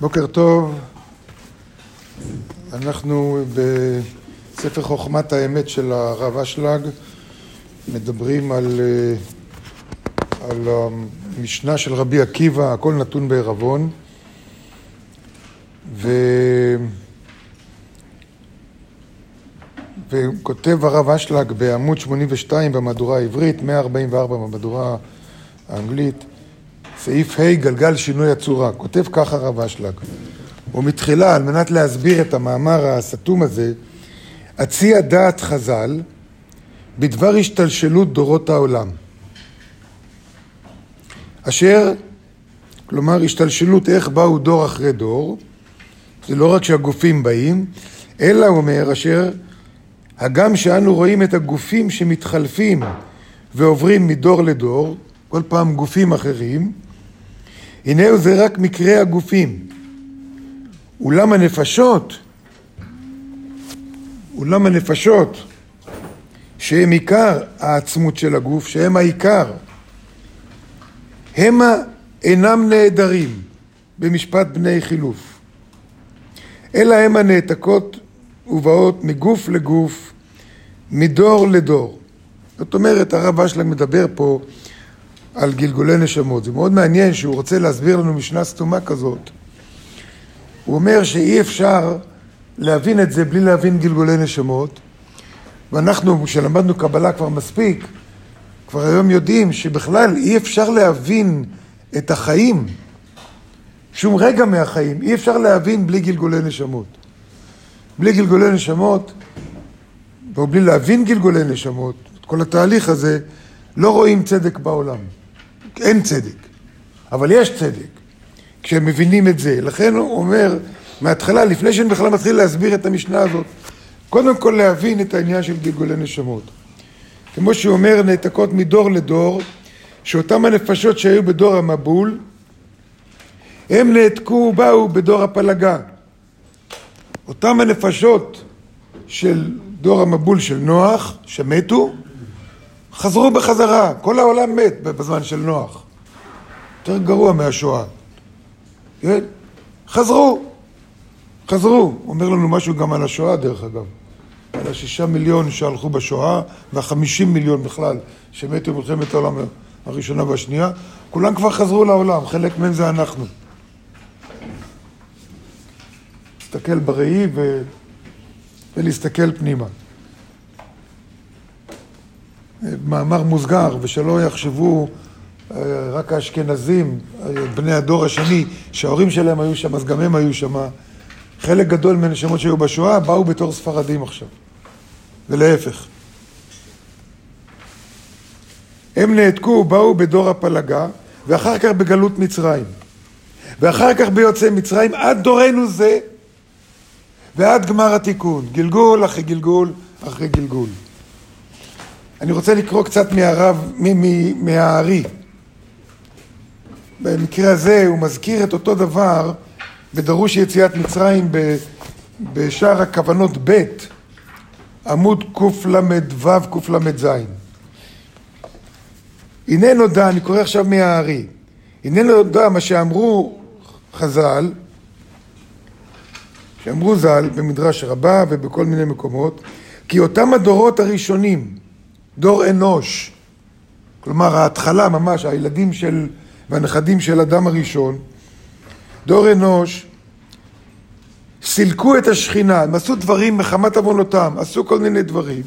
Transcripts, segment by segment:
בוקר טוב, אנחנו בספר חוכמת האמת של הרב אשלג. מדברים על, אה, על המשנה של רבי עקיבא, הכל נתון בעירבון. ו... וכותב הרב אשלג בעמוד 82 במהדורה העברית, 144 במהדורה האנגלית סעיף ה' גלגל שינוי הצורה. כותב ככה הרב אשלג. ומתחילה, על מנת להסביר את המאמר הסתום הזה, הציע דעת חז"ל בדבר השתלשלות דורות העולם. אשר, כלומר השתלשלות איך באו דור אחרי דור, זה לא רק שהגופים באים, אלא אומר אשר הגם שאנו רואים את הגופים שמתחלפים ועוברים מדור לדור, כל פעם גופים אחרים, הנה זה רק מקרה הגופים. אולם הנפשות, אולם הנפשות, שהם עיקר העצמות של הגוף, שהם העיקר, המה אינם נעדרים במשפט בני חילוף, אלא הם הנעתקות ובאות מגוף לגוף, מדור לדור. זאת אומרת, הרב אשלג מדבר פה על גלגולי נשמות. זה מאוד מעניין שהוא רוצה להסביר לנו משנה סתומה כזאת. הוא אומר שאי אפשר להבין את זה בלי להבין גלגולי נשמות, ואנחנו, כשלמדנו קבלה כבר מספיק, כבר היום יודעים שבכלל אי אפשר להבין את החיים, שום רגע מהחיים, אי אפשר להבין בלי גלגולי נשמות. בלי גלגולי נשמות, או בלי להבין גלגולי נשמות, את כל התהליך הזה, לא רואים צדק בעולם. אין צדק, אבל יש צדק, כשהם מבינים את זה. לכן הוא אומר מההתחלה, לפני שאני בכלל מתחיל להסביר את המשנה הזאת, קודם כל להבין את העניין של גלגולי נשמות. כמו שהוא אומר, נעתקות מדור לדור, שאותם הנפשות שהיו בדור המבול, הם נעתקו ובאו בדור הפלגה. אותם הנפשות של דור המבול של נוח, שמתו, חזרו בחזרה, כל העולם מת בזמן של נוח. יותר גרוע מהשואה. כן? חזרו, חזרו. אומר לנו משהו גם על השואה דרך אגב. על השישה מיליון שהלכו בשואה והחמישים מיליון בכלל שמתו במלחמת העולם הראשונה והשנייה, כולם כבר חזרו לעולם, חלק מהם זה אנחנו. להסתכל בראי ו... ולהסתכל פנימה. מאמר מוסגר, ושלא יחשבו אה, רק האשכנזים, אה, בני הדור השני, שההורים שלהם היו שם, אז גם הם היו שם. חלק גדול מהנשמות שהיו בשואה באו בתור ספרדים עכשיו, ולהפך. הם נעתקו, באו בדור הפלגה, ואחר כך בגלות מצרים. ואחר כך ביוצאי מצרים, עד דורנו זה, ועד גמר התיקון. גלגול אחרי גלגול אחרי גלגול. אני רוצה לקרוא קצת מהרב, מהארי. במקרה הזה הוא מזכיר את אותו דבר בדרוש יציאת מצרים בשער הכוונות ב', עמוד קל"ו קל"ז. הנה נודע, אני קורא עכשיו מהארי, הנה נודע מה שאמרו חז"ל, שאמרו ז"ל במדרש רבה ובכל מיני מקומות, כי אותם הדורות הראשונים דור אנוש, כלומר ההתחלה ממש, הילדים של והנכדים של אדם הראשון, דור אנוש, סילקו את השכינה, הם עשו דברים מחמת עוונותם, עשו כל מיני דברים.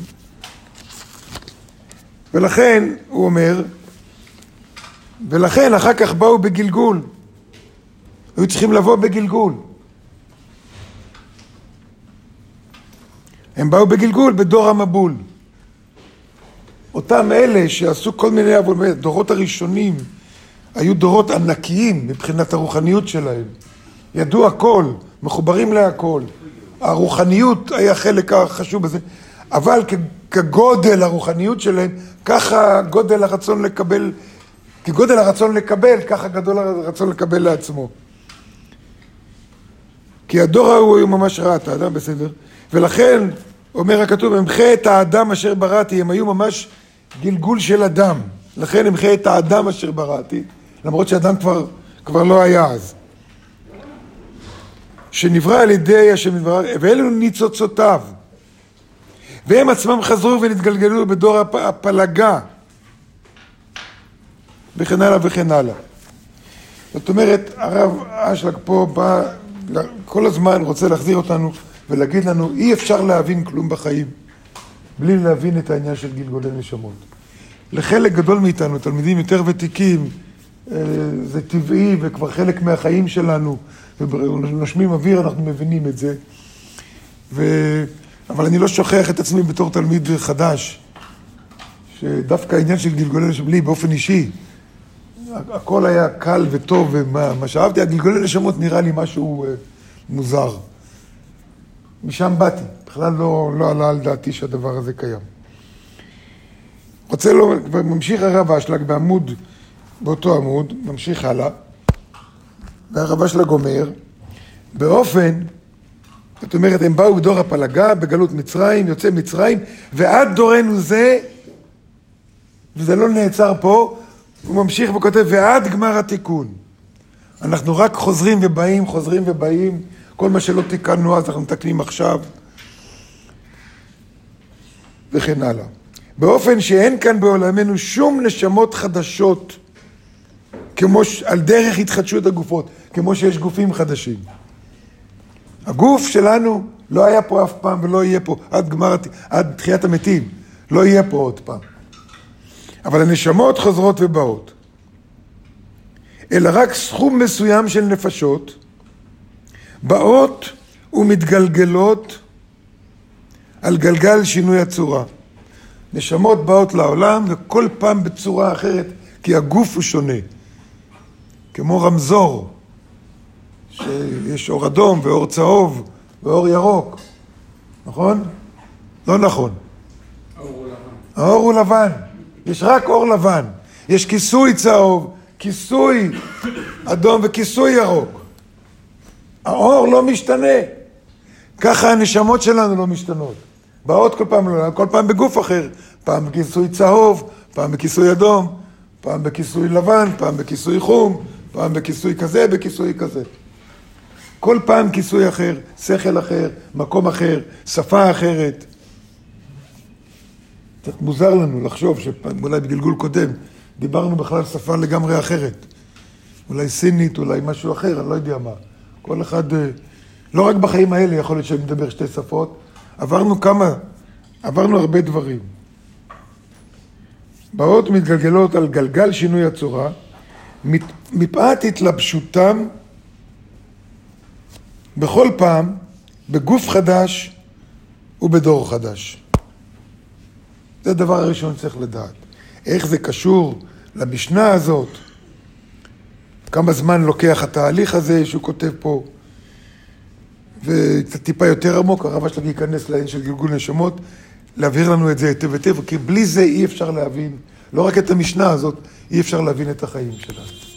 ולכן, הוא אומר, ולכן אחר כך באו בגלגול. היו צריכים לבוא בגלגול. הם באו בגלגול בדור המבול. אותם אלה שעשו כל מיני עבודות, דורות הראשונים היו דורות ענקיים מבחינת הרוחניות שלהם. ידעו הכל, מחוברים להכל. הרוחניות היה חלק החשוב בזה, אבל כגודל הרוחניות שלהם, ככה גודל הרצון לקבל, כגודל הרצון לקבל, ככה גדול הרצון לקבל לעצמו. כי הדור ההוא היו ממש רע, אתה יודע, בסדר? ולכן, אומר הכתוב, אמחה את האדם אשר בראתי, הם היו ממש גלגול של אדם. לכן אמחה את האדם אשר בראתי, למרות שאדם כבר, כבר לא היה אז. שנברא על ידי השם יתברך, ואלו ניצוצותיו. והם עצמם חזרו ונתגלגלו בדור הפ... הפלגה, וכן הלאה וכן הלאה. זאת אומרת, הרב אשלג פה בא, כל הזמן רוצה להחזיר אותנו ולהגיד לנו, אי אפשר להבין כלום בחיים בלי להבין את העניין של גלגולי נשמות. לחלק גדול מאיתנו, תלמידים יותר ותיקים, אה, זה טבעי וכבר חלק מהחיים שלנו, ונושמים אוויר, אנחנו מבינים את זה. ו... אבל אני לא שוכח את עצמי בתור תלמיד חדש, שדווקא העניין של גלגולי נשמות, לי באופן אישי, הכל היה קל וטוב, ומה שאהבתי, הגלגולי נשמות נראה לי משהו אה, מוזר. משם באתי, בכלל לא, לא עלה על דעתי שהדבר הזה קיים. רוצה לומר, ממשיך הרב אשלג בעמוד, באותו עמוד, ממשיך הלאה, והרב אשלג אומר, באופן, זאת אומרת, הם באו בדור הפלגה, בגלות מצרים, יוצא מצרים, ועד דורנו זה, וזה לא נעצר פה, הוא ממשיך וכותב, ועד גמר התיקון. אנחנו רק חוזרים ובאים, חוזרים ובאים, כל מה שלא תיקנו אז אנחנו מתקנים עכשיו, וכן הלאה. באופן שאין כאן בעולמנו שום נשמות חדשות, כמו ש... על דרך התחדשות הגופות, כמו שיש גופים חדשים. הגוף שלנו לא היה פה אף פעם ולא יהיה פה עד גמר, עד תחיית המתים, לא יהיה פה עוד פעם. אבל הנשמות חוזרות ובאות. אלא רק סכום מסוים של נפשות באות ומתגלגלות על גלגל שינוי הצורה. נשמות באות לעולם וכל פעם בצורה אחרת, כי הגוף הוא שונה. כמו רמזור, שיש אור אדום ואור צהוב ואור ירוק, נכון? לא נכון. האור הוא לבן. יש רק אור לבן. יש כיסוי צהוב, כיסוי אדום וכיסוי ירוק. האור לא משתנה. ככה הנשמות שלנו לא משתנות. באות כל פעם, כל פעם בגוף אחר. פעם בכיסוי צהוב, פעם בכיסוי אדום, פעם בכיסוי לבן, פעם בכיסוי חום, פעם בכיסוי כזה, בכיסוי כזה. כל פעם כיסוי אחר, שכל אחר, מקום אחר, שפה אחרת. קצת מוזר לנו לחשוב שאולי בגלגול קודם דיברנו בכלל שפה לגמרי אחרת. אולי סינית, אולי משהו אחר, אני לא יודע מה. כל אחד, אה, לא רק בחיים האלה יכול להיות שאני מדבר שתי שפות, עברנו כמה, עברנו הרבה דברים. באות מתגלגלות על גלגל שינוי הצורה, מפאת התלבשותם בכל פעם בגוף חדש ובדור חדש. זה הדבר הראשון שצריך לדעת. איך זה קשור למשנה הזאת, כמה זמן לוקח התהליך הזה שהוא כותב פה, וקצת טיפה יותר עמוק, הרב אשלג ייכנס לעניין של גלגול נשמות, להבהיר לנו את זה היטב היטב, כי בלי זה אי אפשר להבין, לא רק את המשנה הזאת, אי אפשר להבין את החיים שלנו.